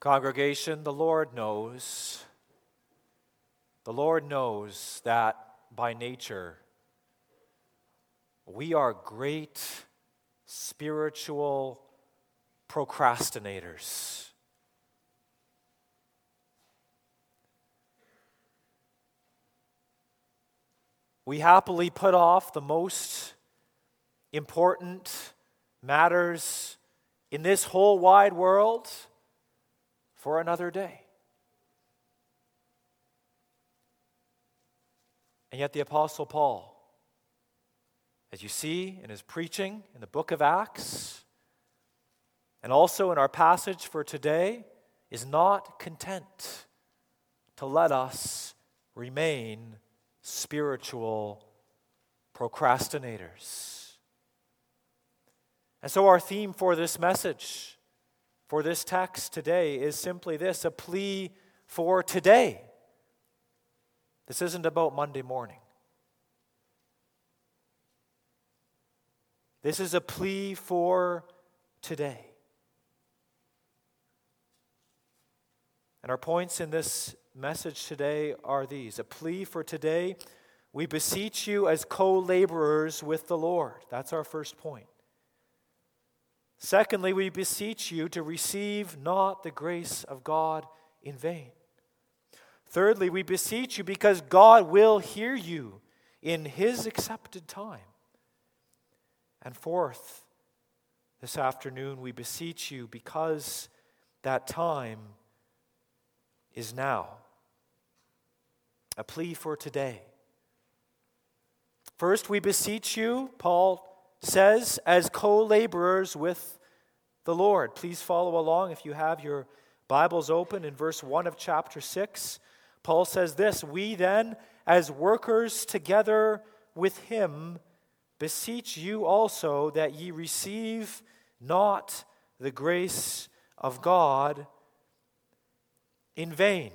Congregation, the Lord knows. The Lord knows that by nature we are great spiritual procrastinators. We happily put off the most important matters in this whole wide world for another day. And yet, the Apostle Paul, as you see in his preaching in the book of Acts, and also in our passage for today, is not content to let us remain spiritual procrastinators. And so, our theme for this message, for this text today, is simply this a plea for today. This isn't about Monday morning. This is a plea for today. And our points in this message today are these a plea for today. We beseech you as co laborers with the Lord. That's our first point. Secondly, we beseech you to receive not the grace of God in vain. Thirdly, we beseech you because God will hear you in His accepted time. And fourth, this afternoon, we beseech you because that time is now. A plea for today. First, we beseech you, Paul says, as co laborers with the Lord. Please follow along if you have your Bibles open in verse 1 of chapter 6. Paul says this We then, as workers together with him, beseech you also that ye receive not the grace of God in vain.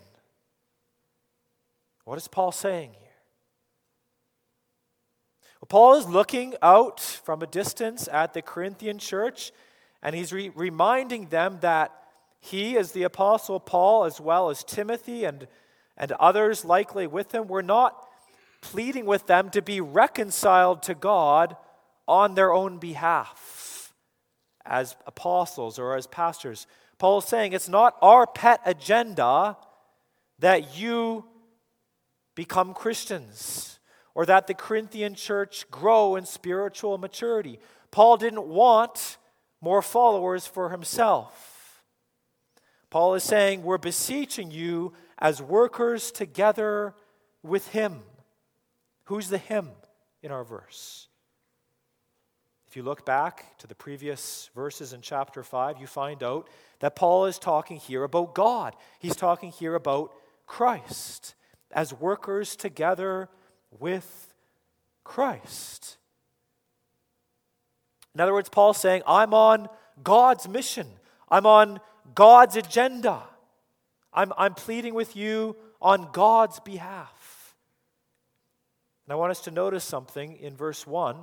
What is Paul saying here? Paul is looking out from a distance at the Corinthian church, and he's re- reminding them that he, as the Apostle Paul, as well as Timothy and, and others likely with him, were not pleading with them to be reconciled to God on their own behalf as apostles or as pastors. Paul is saying it's not our pet agenda that you become Christians or that the Corinthian church grow in spiritual maturity. Paul didn't want more followers for himself. Paul is saying, We're beseeching you as workers together with him. Who's the him in our verse? If you look back to the previous verses in chapter 5, you find out that Paul is talking here about God. He's talking here about Christ as workers together with Christ. In other words, Paul's saying, I'm on God's mission, I'm on God's agenda. I'm, I'm pleading with you on God's behalf. And I want us to notice something in verse 1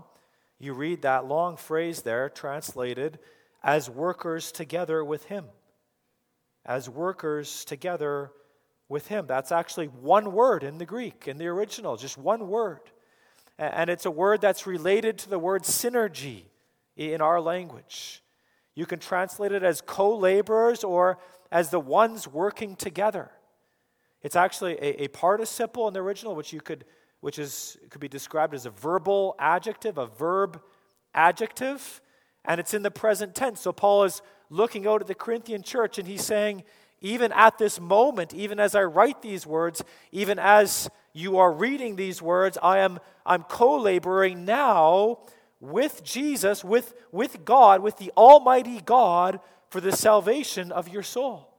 you read that long phrase there translated as workers together with Him. As workers together with Him. That's actually one word in the Greek, in the original, just one word. And it's a word that's related to the word synergy in our language. You can translate it as co laborers or as the ones working together. It's actually a, a participle in the original, which you could which is, could be described as a verbal adjective, a verb adjective, and it's in the present tense. So Paul is looking out at the Corinthian church and he's saying, even at this moment, even as I write these words, even as you are reading these words, I am I'm co-laboring now with Jesus, with, with God, with the Almighty God for the salvation of your soul.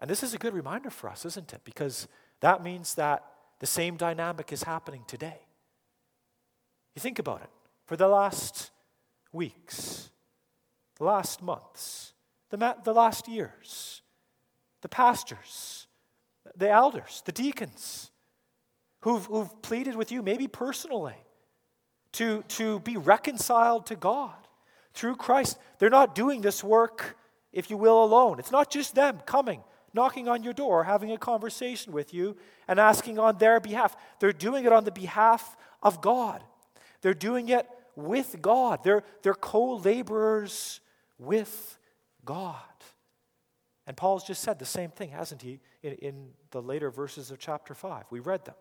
And this is a good reminder for us, isn't it? Because that means that the same dynamic is happening today. You think about it. For the last weeks, the last months, the, the last years, the pastors, the elders, the deacons, who've, who've pleaded with you, maybe personally, to, to be reconciled to God through Christ. They're not doing this work if you will, alone. It's not just them coming, knocking on your door, having a conversation with you, and asking on their behalf. They're doing it on the behalf of God. They're doing it with God. They're, they're co laborers with God. And Paul's just said the same thing, hasn't he, in, in the later verses of chapter 5? We read them.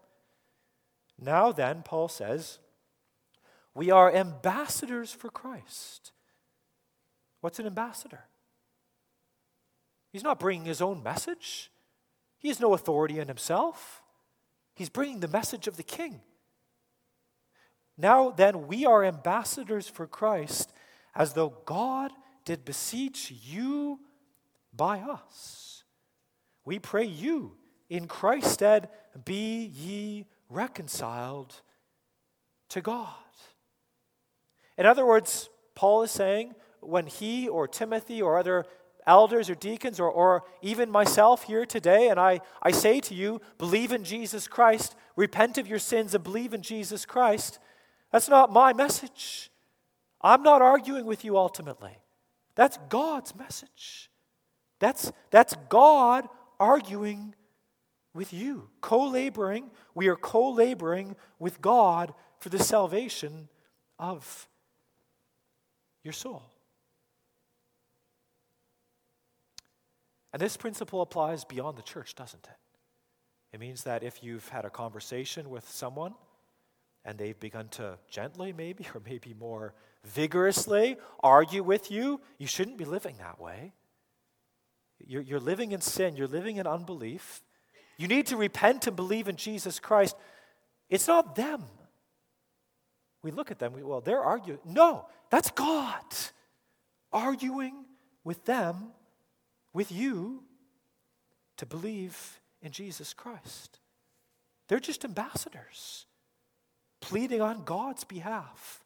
Now then, Paul says, we are ambassadors for Christ. What's an ambassador? He's not bringing his own message. He has no authority in himself. He's bringing the message of the king. Now then, we are ambassadors for Christ as though God did beseech you by us. We pray you, in Christ's stead, be ye reconciled to God. In other words, Paul is saying when he or Timothy or other elders or deacons or, or even myself here today, and I, I say to you, believe in Jesus Christ, repent of your sins and believe in Jesus Christ, that's not my message. I'm not arguing with you ultimately. That's God's message. That's, that's God arguing with you, co laboring. We are co laboring with God for the salvation of your soul. And this principle applies beyond the church, doesn't it? It means that if you've had a conversation with someone and they've begun to gently, maybe, or maybe more vigorously argue with you, you shouldn't be living that way. You're, you're living in sin, you're living in unbelief. You need to repent and believe in Jesus Christ. It's not them. We look at them, we, well, they're arguing. No, that's God arguing with them with you to believe in Jesus Christ. They're just ambassadors pleading on God's behalf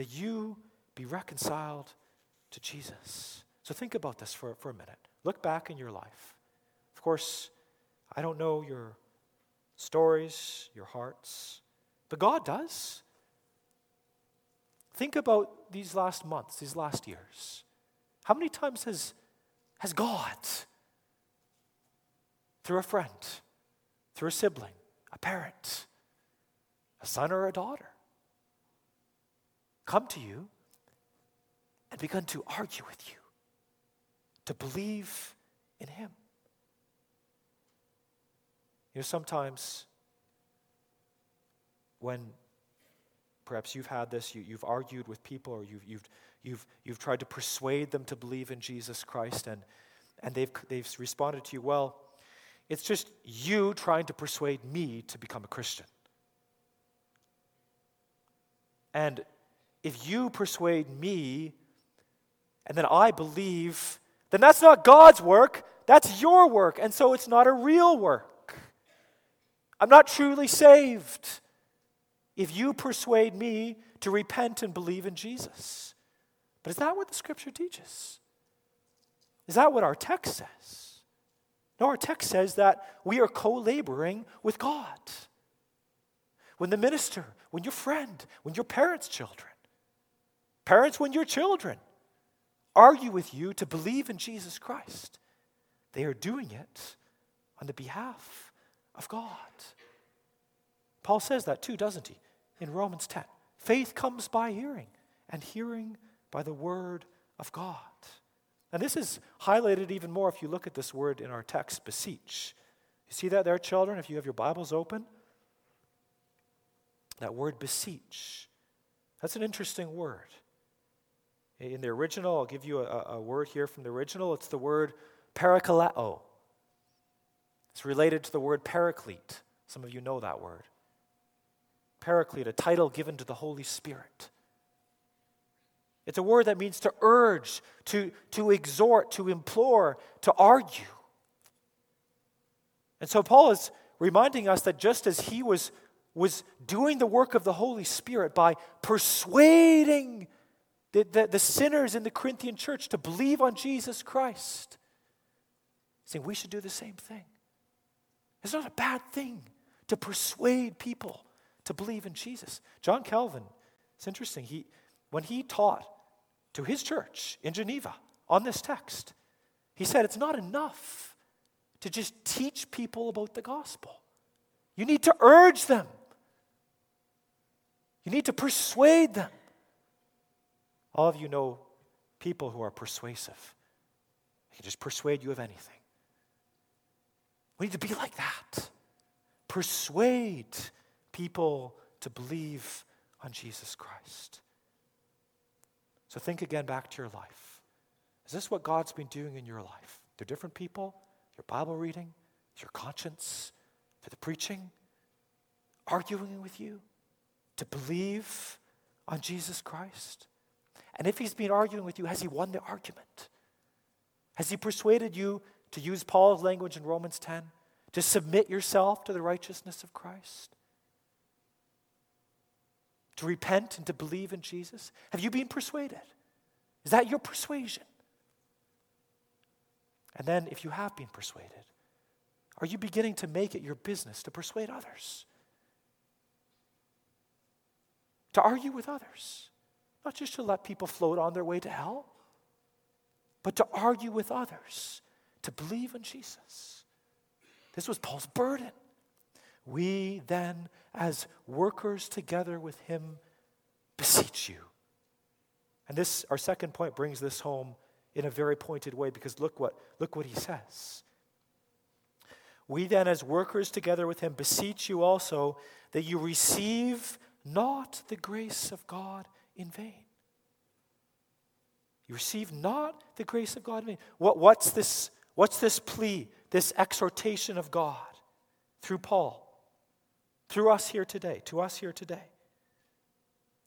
that you be reconciled to Jesus. So think about this for, for a minute. Look back in your life. Of course, I don't know your stories, your hearts, but God does. Think about these last months, these last years. How many times has has God through a friend, through a sibling, a parent, a son or a daughter come to you and begun to argue with you, to believe in Him. You know, sometimes when perhaps you've had this, you, have argued with people or you've, you've You've, you've tried to persuade them to believe in Jesus Christ, and, and they've, they've responded to you, well, it's just you trying to persuade me to become a Christian. And if you persuade me and then I believe, then that's not God's work, that's your work. And so it's not a real work. I'm not truly saved if you persuade me to repent and believe in Jesus. But is that what the scripture teaches? Is that what our text says? No, our text says that we are co laboring with God. When the minister, when your friend, when your parents' children, parents, when your children argue with you to believe in Jesus Christ, they are doing it on the behalf of God. Paul says that too, doesn't he? In Romans 10. Faith comes by hearing, and hearing by the word of God. And this is highlighted even more if you look at this word in our text, beseech. You see that there, children, if you have your Bibles open? That word beseech. That's an interesting word. In the original, I'll give you a, a word here from the original. It's the word parakaleo. It's related to the word paraclete. Some of you know that word. Paraclete, a title given to the Holy Spirit. It's a word that means to urge, to, to exhort, to implore, to argue. And so Paul is reminding us that just as he was, was doing the work of the Holy Spirit by persuading the, the, the sinners in the Corinthian church to believe on Jesus Christ, saying we should do the same thing. It's not a bad thing to persuade people to believe in Jesus. John Calvin, it's interesting, he, when he taught to his church in Geneva on this text, He said it's not enough to just teach people about the gospel. You need to urge them. You need to persuade them. All of you know people who are persuasive. They can just persuade you of anything. We need to be like that. Persuade people to believe on Jesus Christ. So think again back to your life. Is this what God's been doing in your life? Through different people, your Bible reading, your conscience, through the preaching, arguing with you to believe on Jesus Christ? And if he's been arguing with you, has he won the argument? Has he persuaded you, to use Paul's language in Romans 10, to submit yourself to the righteousness of Christ? To repent and to believe in Jesus? Have you been persuaded? Is that your persuasion? And then, if you have been persuaded, are you beginning to make it your business to persuade others? To argue with others? Not just to let people float on their way to hell, but to argue with others, to believe in Jesus. This was Paul's burden. We then, as workers together with him, beseech you. And this, our second point, brings this home in a very pointed way because look what, look what he says. We then, as workers together with him, beseech you also that you receive not the grace of God in vain. You receive not the grace of God in vain. What, what's, this, what's this plea, this exhortation of God through Paul, through us here today, to us here today?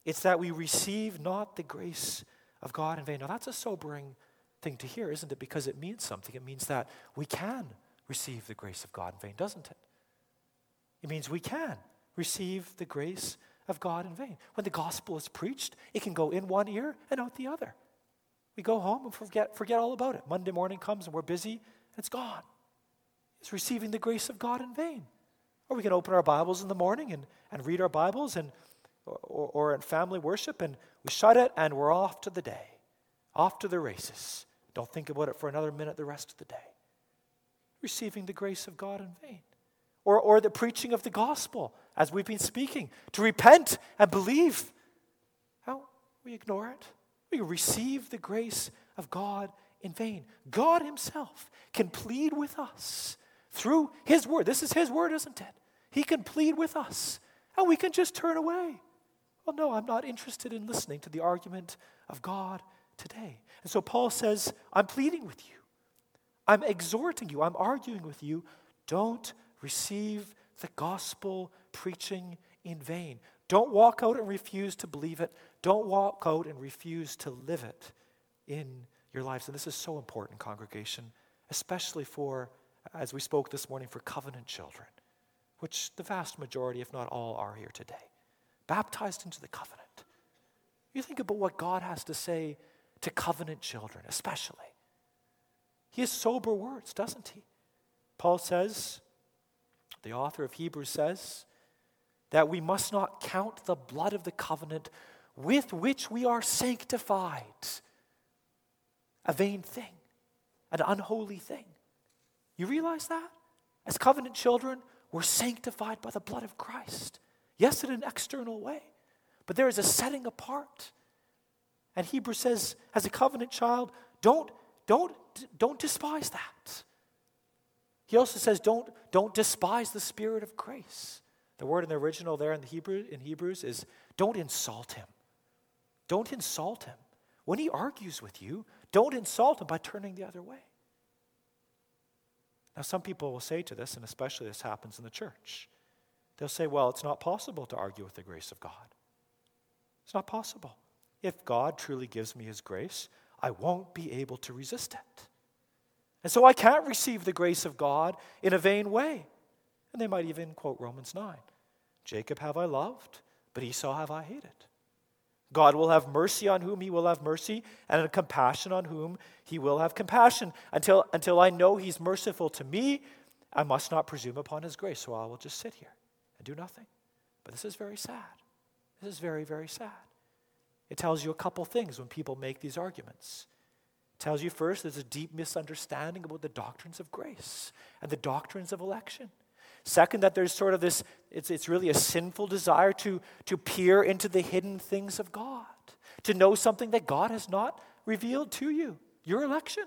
It's that we receive not the grace of God in vain. Now, that's a sobering thing to hear, isn't it? Because it means something. It means that we can receive the grace of God in vain, doesn't it? It means we can receive the grace of God in vain. When the gospel is preached, it can go in one ear and out the other. We go home and forget, forget all about it. Monday morning comes and we're busy, and it's gone. It's receiving the grace of God in vain. Or we can open our Bibles in the morning and, and read our Bibles and, or, or in family worship, and we shut it and we're off to the day, off to the races. Don't think about it for another minute the rest of the day. Receiving the grace of God in vain or, or the preaching of the gospel, as we've been speaking, to repent and believe. How? We ignore it. We receive the grace of God in vain. God Himself can plead with us through His word. This is His word, isn't it? He can plead with us, and we can just turn away. Well, no, I'm not interested in listening to the argument of God today. And so Paul says, I'm pleading with you. I'm exhorting you. I'm arguing with you. Don't receive the gospel preaching in vain. Don't walk out and refuse to believe it. Don't walk out and refuse to live it in your lives. And this is so important, congregation, especially for, as we spoke this morning, for covenant children, which the vast majority, if not all, are here today. Baptized into the covenant. You think about what God has to say to covenant children, especially. He has sober words, doesn't he? Paul says, the author of Hebrews says that we must not count the blood of the covenant with which we are sanctified a vain thing, an unholy thing. You realize that? As covenant children, we're sanctified by the blood of Christ. Yes, in an external way, but there is a setting apart. And Hebrews says, as a covenant child, don't, don't, don't despise that. He also says, don't, don't despise the spirit of grace. The word in the original there in, the Hebrew, in Hebrews is don't insult him. Don't insult him. When he argues with you, don't insult him by turning the other way. Now, some people will say to this, and especially this happens in the church, they'll say, well, it's not possible to argue with the grace of God. It's not possible. If God truly gives me his grace, I won't be able to resist it. And so I can't receive the grace of God in a vain way. And they might even quote Romans 9 Jacob have I loved, but Esau have I hated. God will have mercy on whom he will have mercy, and compassion on whom he will have compassion. Until, until I know he's merciful to me, I must not presume upon his grace. So I will just sit here and do nothing. But this is very sad. This is very, very sad. It tells you a couple things when people make these arguments tells you first there's a deep misunderstanding about the doctrines of grace and the doctrines of election. Second, that there's sort of this, it's, it's really a sinful desire to, to peer into the hidden things of God, to know something that God has not revealed to you, your election.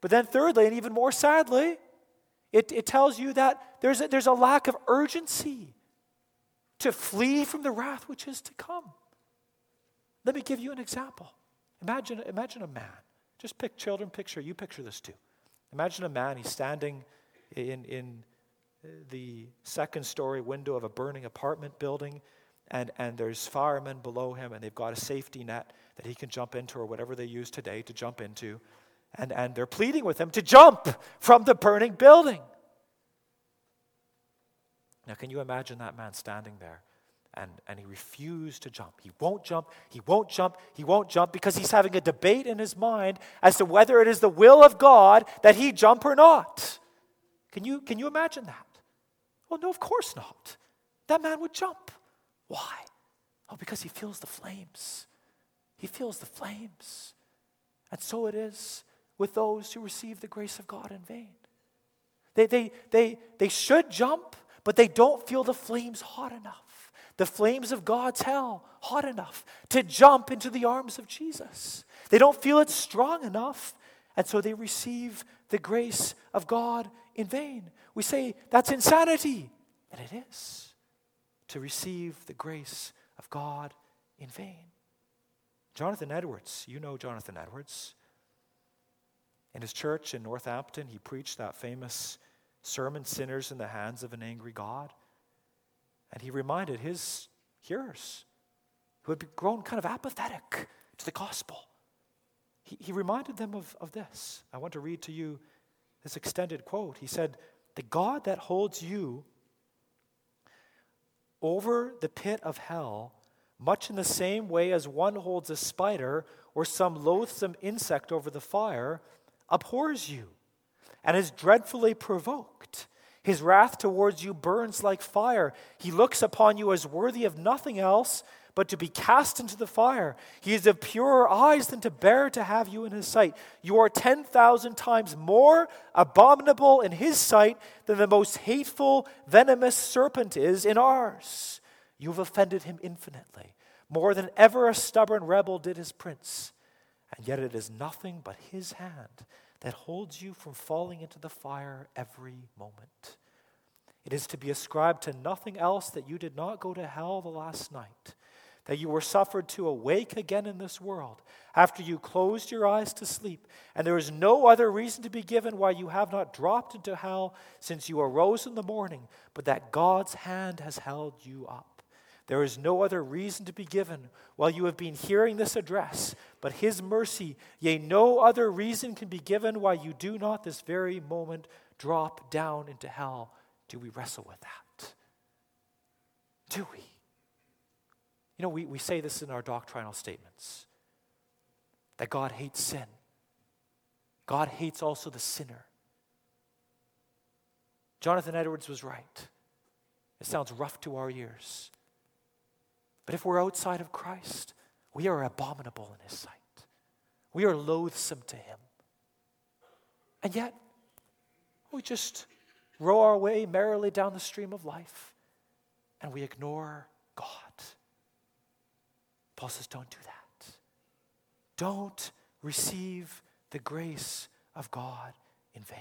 But then, thirdly, and even more sadly, it, it tells you that there's a, there's a lack of urgency to flee from the wrath which is to come. Let me give you an example. Imagine, imagine a man. Just pick children, picture, you picture this too. Imagine a man, he's standing in, in uh, the second story window of a burning apartment building, and, and there's firemen below him, and they've got a safety net that he can jump into, or whatever they use today to jump into. And, and they're pleading with him to jump from the burning building. Now, can you imagine that man standing there? And, and he refused to jump. He won't jump, he won't jump, he won't jump because he's having a debate in his mind as to whether it is the will of God that he jump or not. Can you, can you imagine that? Well, no, of course not. That man would jump. Why? Oh, because he feels the flames. He feels the flames. And so it is with those who receive the grace of God in vain. They, they, they, they should jump, but they don't feel the flames hot enough. The flames of God's hell hot enough to jump into the arms of Jesus. They don't feel it strong enough, and so they receive the grace of God in vain. We say that's insanity, and it is to receive the grace of God in vain. Jonathan Edwards, you know Jonathan Edwards. In his church in Northampton, he preached that famous sermon, Sinners in the Hands of an Angry God. And he reminded his hearers who had grown kind of apathetic to the gospel. He, he reminded them of, of this. I want to read to you this extended quote. He said, The God that holds you over the pit of hell, much in the same way as one holds a spider or some loathsome insect over the fire, abhors you and is dreadfully provoked. His wrath towards you burns like fire. He looks upon you as worthy of nothing else but to be cast into the fire. He is of purer eyes than to bear to have you in his sight. You are 10,000 times more abominable in his sight than the most hateful, venomous serpent is in ours. You have offended him infinitely, more than ever a stubborn rebel did his prince. And yet it is nothing but his hand that holds you from falling into the fire every moment. It is to be ascribed to nothing else that you did not go to hell the last night, that you were suffered to awake again in this world after you closed your eyes to sleep, and there is no other reason to be given why you have not dropped into hell since you arose in the morning, but that God's hand has held you up. There is no other reason to be given while you have been hearing this address, but His mercy, yea, no other reason can be given why you do not this very moment drop down into hell. Do we wrestle with that? Do we? You know, we, we say this in our doctrinal statements that God hates sin, God hates also the sinner. Jonathan Edwards was right. It sounds rough to our ears. But if we're outside of Christ, we are abominable in His sight. We are loathsome to Him. And yet, we just row our way merrily down the stream of life and we ignore God. Paul says, don't do that. Don't receive the grace of God in vain.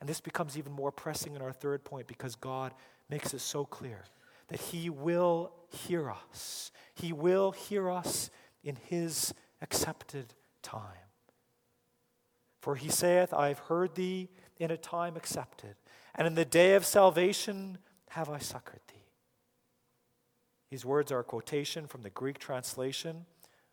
And this becomes even more pressing in our third point because God makes it so clear that He will hear us. He will hear us in His accepted time. For He saith, I have heard thee in a time accepted, and in the day of salvation have I succored thee. These words are a quotation from the Greek translation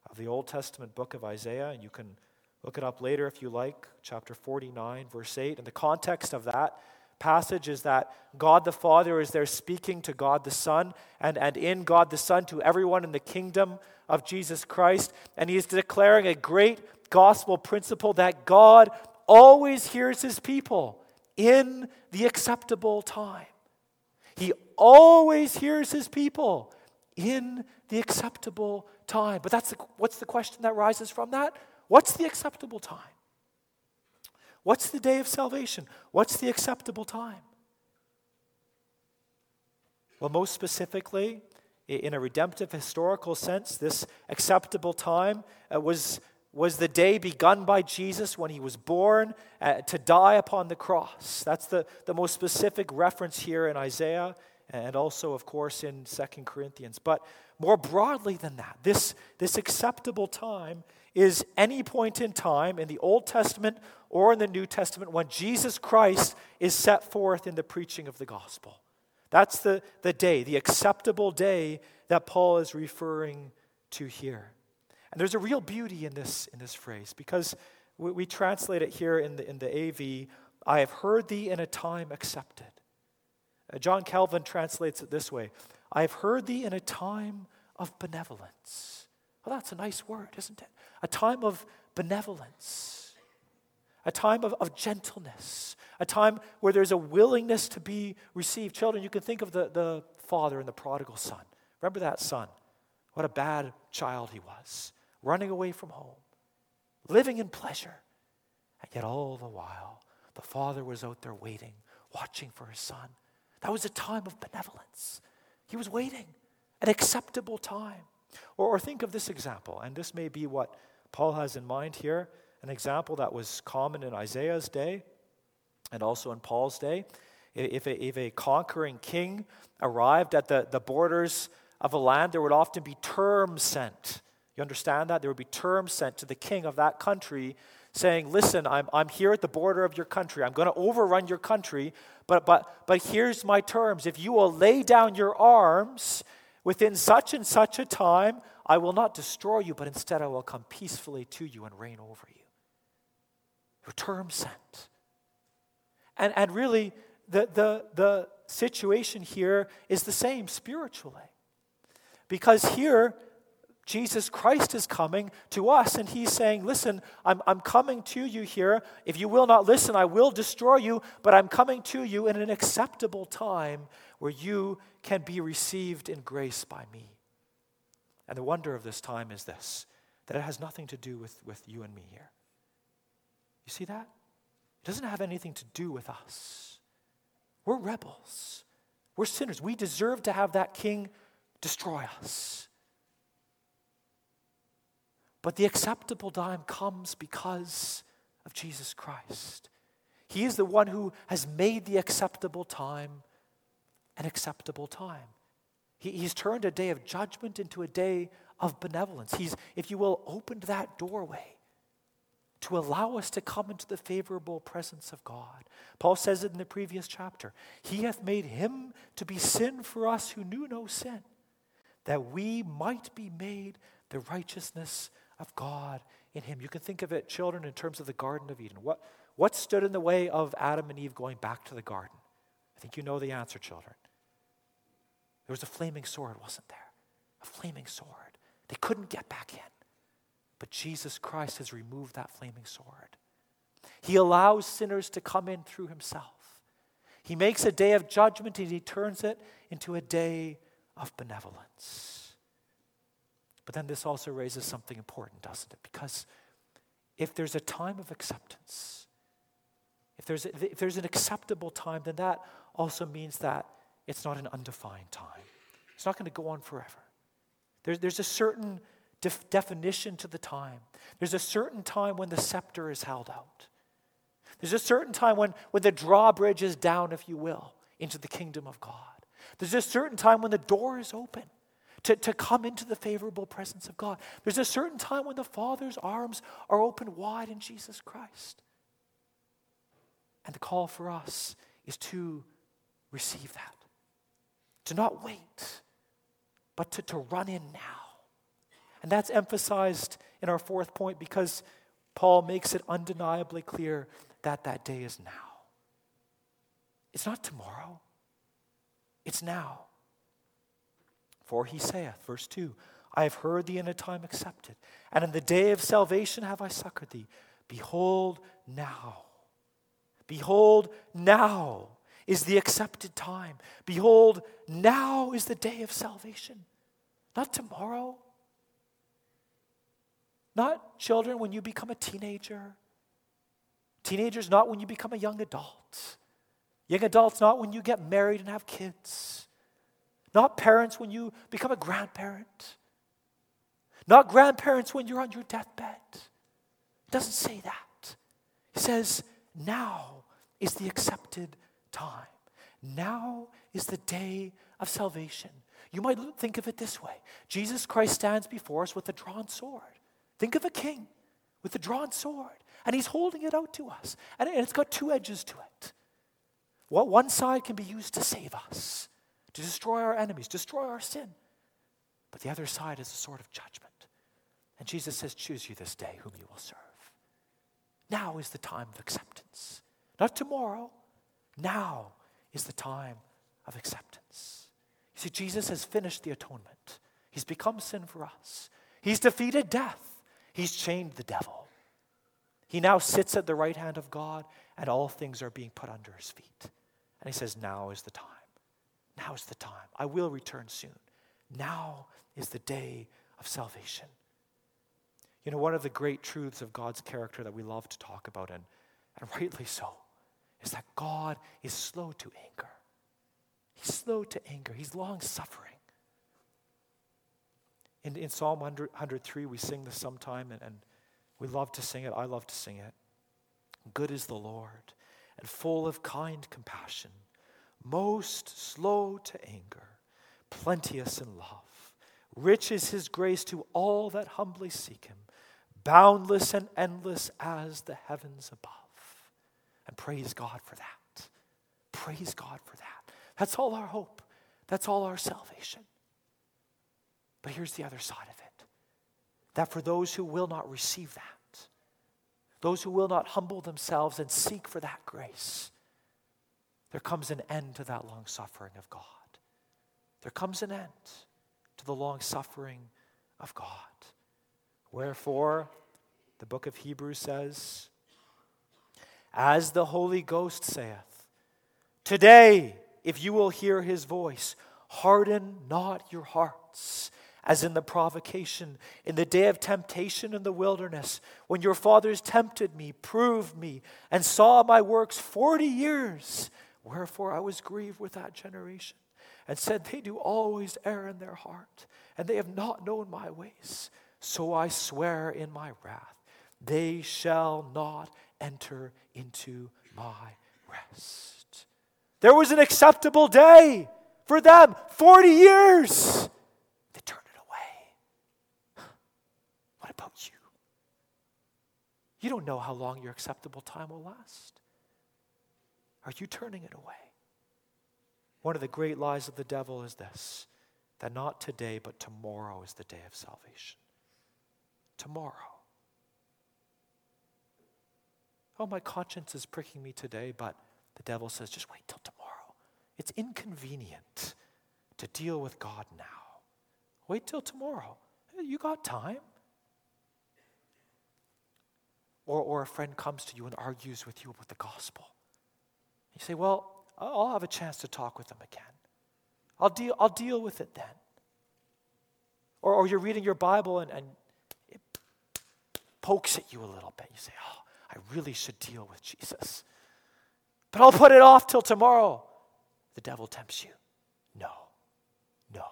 of the Old Testament book of Isaiah, and you can look it up later if you like, chapter 49, verse 8. And the context of that passage is that God the Father is there speaking to God the Son, and, and in God the Son to everyone in the kingdom of Jesus Christ. And he is declaring a great gospel principle that God always hears his people in the acceptable time. He always hears his people in the acceptable time. But that's the, what's the question that rises from that? What's the acceptable time? What's the day of salvation? What's the acceptable time? Well, most specifically, in a redemptive historical sense, this acceptable time uh, was, was the day begun by Jesus when he was born uh, to die upon the cross. That's the, the most specific reference here in Isaiah and also, of course, in Second Corinthians. But more broadly than that, this, this acceptable time is any point in time in the Old Testament or in the New Testament when Jesus Christ is set forth in the preaching of the gospel. That's the, the day, the acceptable day that Paul is referring to here. And there's a real beauty in this, in this phrase because we, we translate it here in the, in the AV I have heard thee in a time accepted. Uh, John Calvin translates it this way I have heard thee in a time of benevolence. Well, that's a nice word, isn't it? A time of benevolence, a time of, of gentleness, a time where there's a willingness to be received. Children, you can think of the, the father and the prodigal son. Remember that son? What a bad child he was, running away from home, living in pleasure. And yet, all the while, the father was out there waiting, watching for his son. That was a time of benevolence. He was waiting, an acceptable time. Or, or think of this example, and this may be what Paul has in mind here an example that was common in Isaiah's day and also in Paul's day. If a, if a conquering king arrived at the, the borders of a land, there would often be terms sent. You understand that? There would be terms sent to the king of that country saying, Listen, I'm, I'm here at the border of your country. I'm going to overrun your country, but, but, but here's my terms. If you will lay down your arms within such and such a time, I will not destroy you, but instead I will come peacefully to you and reign over you. Your terms sent. And, and really, the, the, the situation here is the same spiritually. Because here, Jesus Christ is coming to us and he's saying, Listen, I'm, I'm coming to you here. If you will not listen, I will destroy you, but I'm coming to you in an acceptable time where you can be received in grace by me. And the wonder of this time is this that it has nothing to do with, with you and me here. You see that? It doesn't have anything to do with us. We're rebels, we're sinners. We deserve to have that king destroy us. But the acceptable time comes because of Jesus Christ. He is the one who has made the acceptable time an acceptable time. He, he's turned a day of judgment into a day of benevolence. He's, if you will, opened that doorway to allow us to come into the favorable presence of God. Paul says it in the previous chapter He hath made him to be sin for us who knew no sin, that we might be made the righteousness of God in him. You can think of it, children, in terms of the Garden of Eden. What, what stood in the way of Adam and Eve going back to the garden? I think you know the answer, children. There was a flaming sword, wasn't there? A flaming sword. They couldn't get back in. But Jesus Christ has removed that flaming sword. He allows sinners to come in through himself. He makes a day of judgment and he turns it into a day of benevolence. But then this also raises something important, doesn't it? Because if there's a time of acceptance, if there's, a, if there's an acceptable time, then that also means that it's not an undefined time. It's not going to go on forever. There's, there's a certain def- definition to the time. There's a certain time when the scepter is held out. There's a certain time when, when the drawbridge is down, if you will, into the kingdom of God. There's a certain time when the door is open to, to come into the favorable presence of God. There's a certain time when the Father's arms are open wide in Jesus Christ. And the call for us is to receive that, to not wait, but to, to run in now. And that's emphasized in our fourth point because Paul makes it undeniably clear that that day is now. It's not tomorrow, it's now. For he saith, verse 2 I have heard thee in a time accepted, and in the day of salvation have I succored thee. Behold, now. Behold, now is the accepted time. Behold, now is the day of salvation. Not tomorrow, Not children when you become a teenager. Teenagers, not when you become a young adult. Young adults, not when you get married and have kids. Not parents when you become a grandparent. Not grandparents when you're on your deathbed. It doesn't say that. It says, now is the accepted time. Now is the day of salvation. You might think of it this way Jesus Christ stands before us with a drawn sword. Think of a king with a drawn sword, and he's holding it out to us, and it's got two edges to it. One side can be used to save us, to destroy our enemies, destroy our sin, but the other side is a sword of judgment. And Jesus says, Choose you this day whom you will serve. Now is the time of acceptance. Not tomorrow. Now is the time of acceptance. You see, Jesus has finished the atonement. He's become sin for us. He's defeated death. He's chained the devil. He now sits at the right hand of God, and all things are being put under his feet. And he says, Now is the time. Now is the time. I will return soon. Now is the day of salvation. You know, one of the great truths of God's character that we love to talk about, and, and rightly so, is that God is slow to anger. He's slow to anger, He's long suffering. In, in Psalm 100, 103, we sing this sometime, and, and we love to sing it. I love to sing it. Good is the Lord, and full of kind compassion, most slow to anger, plenteous in love. Rich is his grace to all that humbly seek him boundless and endless as the heavens above. Praise God for that. Praise God for that. That's all our hope. That's all our salvation. But here's the other side of it that for those who will not receive that, those who will not humble themselves and seek for that grace, there comes an end to that long suffering of God. There comes an end to the long suffering of God. Wherefore, the book of Hebrews says, As the Holy Ghost saith, Today, if you will hear his voice, harden not your hearts, as in the provocation, in the day of temptation in the wilderness, when your fathers tempted me, proved me, and saw my works forty years. Wherefore I was grieved with that generation, and said, They do always err in their heart, and they have not known my ways. So I swear in my wrath, they shall not enter into my rest. There was an acceptable day for them 40 years. They turned it away. What about you? You don't know how long your acceptable time will last. Are you turning it away? One of the great lies of the devil is this that not today, but tomorrow is the day of salvation tomorrow. Oh, my conscience is pricking me today, but the devil says, just wait till tomorrow. It's inconvenient to deal with God now. Wait till tomorrow. You got time. Or, or a friend comes to you and argues with you about the gospel. You say, Well, I'll have a chance to talk with them again. I'll deal, I'll deal with it then. Or, or you're reading your Bible and, and pokes at you a little bit. You say, Oh, I really should deal with Jesus. But I'll put it off till tomorrow. The devil tempts you. No, no.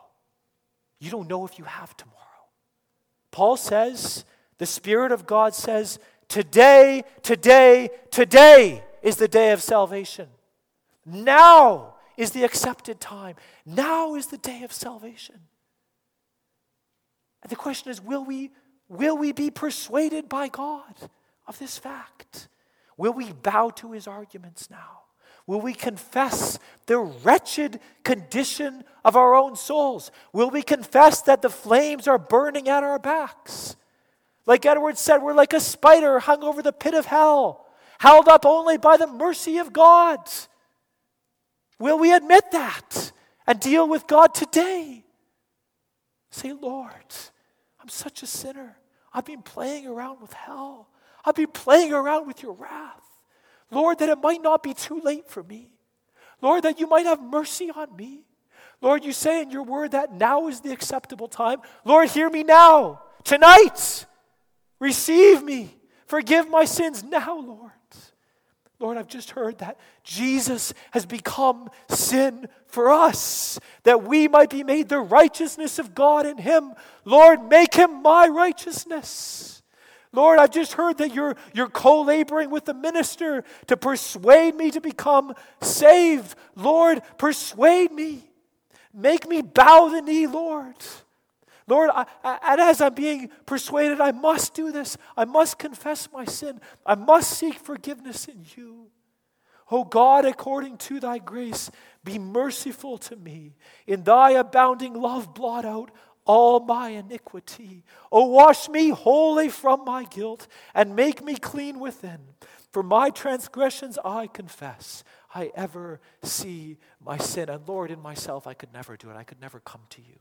You don't know if you have tomorrow. Paul says, the Spirit of God says, Today, today, today is the day of salvation. Now is the accepted time. Now is the day of salvation. And the question is will we Will we be persuaded by God of this fact? Will we bow to his arguments now? Will we confess the wretched condition of our own souls? Will we confess that the flames are burning at our backs? Like Edward said, we're like a spider hung over the pit of hell, held up only by the mercy of God. Will we admit that and deal with God today? Say, Lord, I'm such a sinner. I've been playing around with hell. I've been playing around with your wrath. Lord, that it might not be too late for me. Lord, that you might have mercy on me. Lord, you say in your word that now is the acceptable time. Lord, hear me now, tonight. Receive me. Forgive my sins now, Lord. Lord, I've just heard that Jesus has become sin for us, that we might be made the righteousness of God in Him. Lord, make Him my righteousness. Lord, I've just heard that you're, you're co laboring with the minister to persuade me to become saved. Lord, persuade me. Make me bow the knee, Lord. Lord, I, and as I'm being persuaded, I must do this. I must confess my sin. I must seek forgiveness in you. O God, according to thy grace, be merciful to me. In thy abounding love, blot out all my iniquity. O wash me wholly from my guilt and make me clean within. For my transgressions I confess. I ever see my sin. And Lord, in myself, I could never do it. I could never come to you.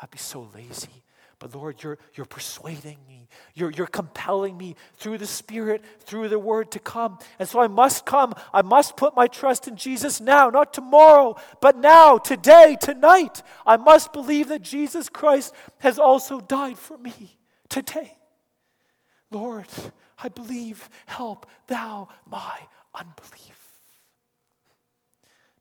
I'd be so lazy. But Lord, you're, you're persuading me. You're, you're compelling me through the Spirit, through the Word to come. And so I must come. I must put my trust in Jesus now, not tomorrow, but now, today, tonight. I must believe that Jesus Christ has also died for me today. Lord, I believe. Help thou my unbelief.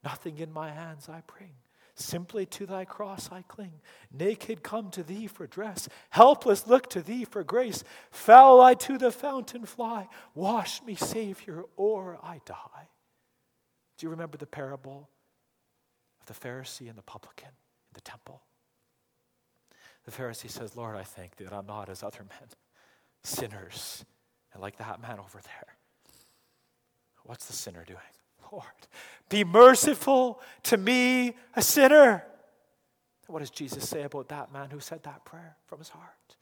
Nothing in my hands I bring Simply to thy cross I cling. Naked come to thee for dress. Helpless look to thee for grace. Foul I to the fountain fly. Wash me, Savior, or I die. Do you remember the parable of the Pharisee and the publican in the temple? The Pharisee says, Lord, I thank thee that I'm not as other men, sinners, and like that man over there. What's the sinner doing? Lord, be merciful to me, a sinner. What does Jesus say about that man who said that prayer from his heart?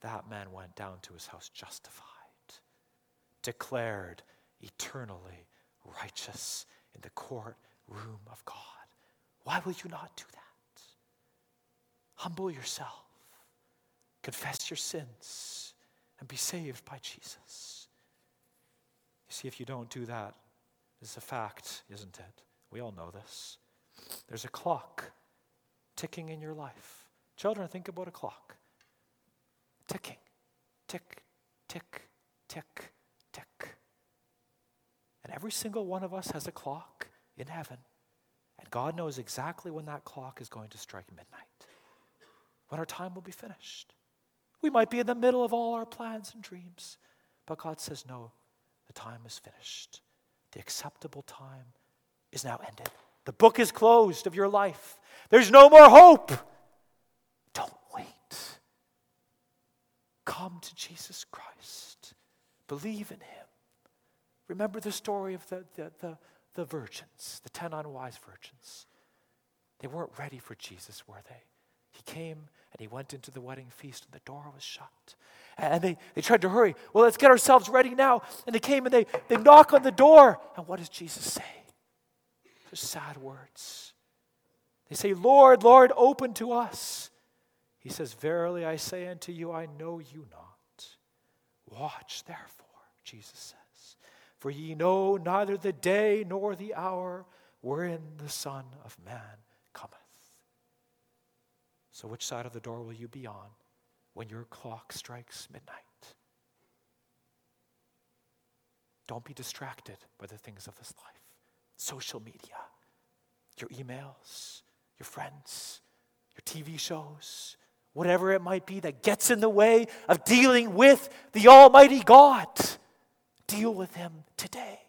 That man went down to his house justified, declared eternally righteous in the courtroom of God. Why will you not do that? Humble yourself, confess your sins, and be saved by Jesus. You see, if you don't do that, is a fact, isn't it? We all know this. There's a clock ticking in your life. Children, think about a clock. Ticking. Tick, tick, tick, tick. And every single one of us has a clock in heaven. And God knows exactly when that clock is going to strike midnight, when our time will be finished. We might be in the middle of all our plans and dreams, but God says, No, the time is finished. The acceptable time is now ended. The book is closed of your life. There's no more hope. Don't wait. Come to Jesus Christ. Believe in him. Remember the story of the, the, the, the virgins, the ten unwise virgins. They weren't ready for Jesus, were they? He came and he went into the wedding feast, and the door was shut. And they, they tried to hurry. Well, let's get ourselves ready now. And they came and they, they knock on the door. And what does Jesus say? Those sad words. They say, Lord, Lord, open to us. He says, Verily I say unto you, I know you not. Watch therefore, Jesus says, for ye know neither the day nor the hour wherein the Son of Man cometh. So, which side of the door will you be on when your clock strikes midnight? Don't be distracted by the things of this life. Social media, your emails, your friends, your TV shows, whatever it might be that gets in the way of dealing with the Almighty God. Deal with Him today.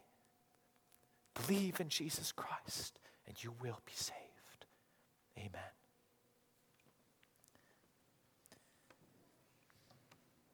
Believe in Jesus Christ, and you will be saved. Amen.